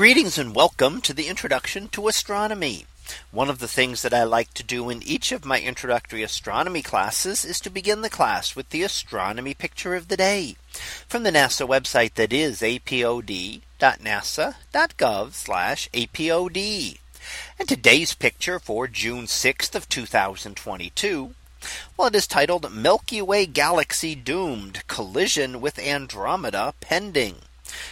Greetings and welcome to the introduction to astronomy. One of the things that I like to do in each of my introductory astronomy classes is to begin the class with the astronomy picture of the day from the NASA website that is apod.nasa.gov apod. And today's picture for June 6th of 2022. Well, it is titled Milky Way Galaxy Doomed Collision with Andromeda Pending.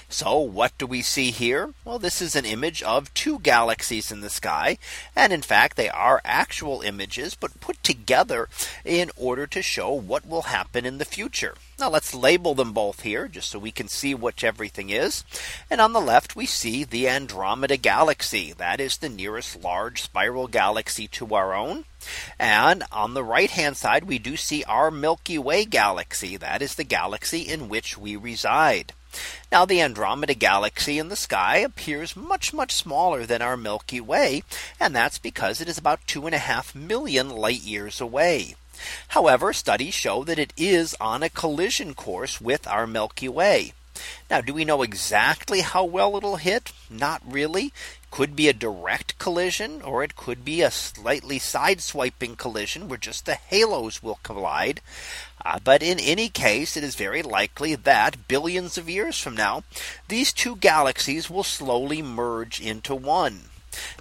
So what do we see here? Well, this is an image of two galaxies in the sky. And in fact, they are actual images, but put together in order to show what will happen in the future. Now let's label them both here just so we can see what everything is. And on the left, we see the Andromeda galaxy. That is the nearest large spiral galaxy to our own. And on the right hand side, we do see our Milky Way galaxy. That is the galaxy in which we reside. Now the Andromeda galaxy in the sky appears much much smaller than our Milky Way. And that's because it is about two and a half million light years away. However, studies show that it is on a collision course with our Milky Way. Now, do we know exactly how well it'll hit? Not really. Could be a direct collision or it could be a slightly side swiping collision where just the halos will collide. Uh, but in any case, it is very likely that billions of years from now, these two galaxies will slowly merge into one.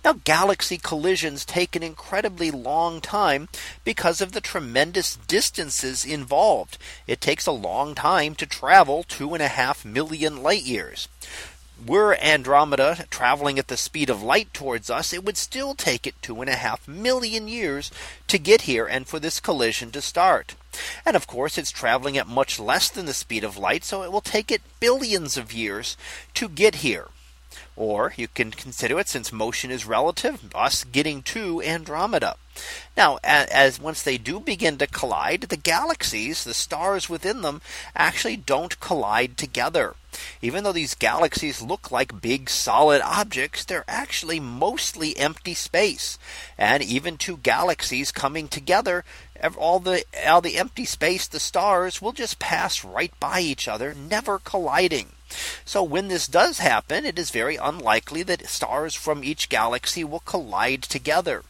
Now galaxy collisions take an incredibly long time because of the tremendous distances involved. It takes a long time to travel two and a half million light years were Andromeda traveling at the speed of light towards us, it would still take it two and a half million years to get here and for this collision to start. And of course, it's traveling at much less than the speed of light, so it will take it billions of years to get here. Or you can consider it since motion is relative, us getting to Andromeda. Now, as once they do begin to collide, the galaxies, the stars within them actually don't collide together. Even though these galaxies look like big solid objects, they're actually mostly empty space. And even two galaxies coming together, all the all the empty space, the stars will just pass right by each other, never colliding. So when this does happen, it is very unlikely that stars from each galaxy will collide together.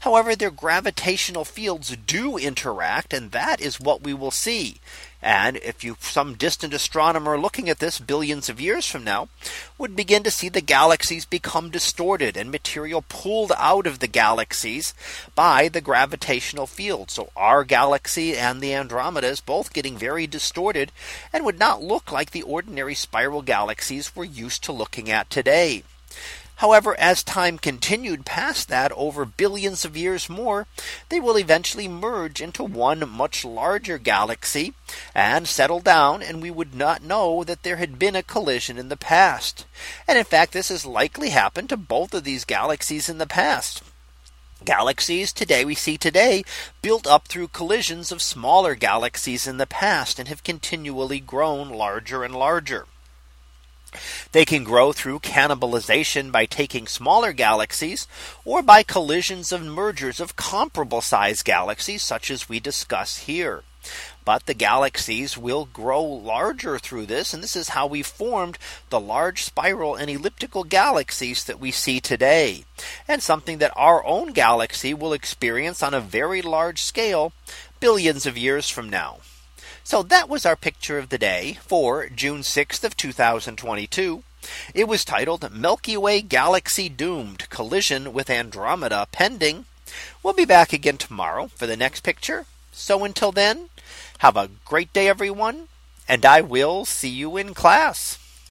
However, their gravitational fields do interact, and that is what we will see. And if you some distant astronomer looking at this billions of years from now would begin to see the galaxies become distorted and material pulled out of the galaxies by the gravitational field. So our galaxy and the Andromeda is both getting very distorted and would not look like the ordinary spiral galaxies we're used to looking at today. However, as time continued past that over billions of years more, they will eventually merge into one much larger galaxy and settle down and we would not know that there had been a collision in the past. And in fact, this has likely happened to both of these galaxies in the past. Galaxies today we see today built up through collisions of smaller galaxies in the past and have continually grown larger and larger. They can grow through cannibalization by taking smaller galaxies or by collisions of mergers of comparable size galaxies such as we discuss here. But the galaxies will grow larger through this. And this is how we formed the large spiral and elliptical galaxies that we see today. And something that our own galaxy will experience on a very large scale billions of years from now. So that was our picture of the day for June 6th of 2022. It was titled Milky Way Galaxy Doomed Collision with Andromeda Pending. We'll be back again tomorrow for the next picture. So until then, have a great day, everyone, and I will see you in class.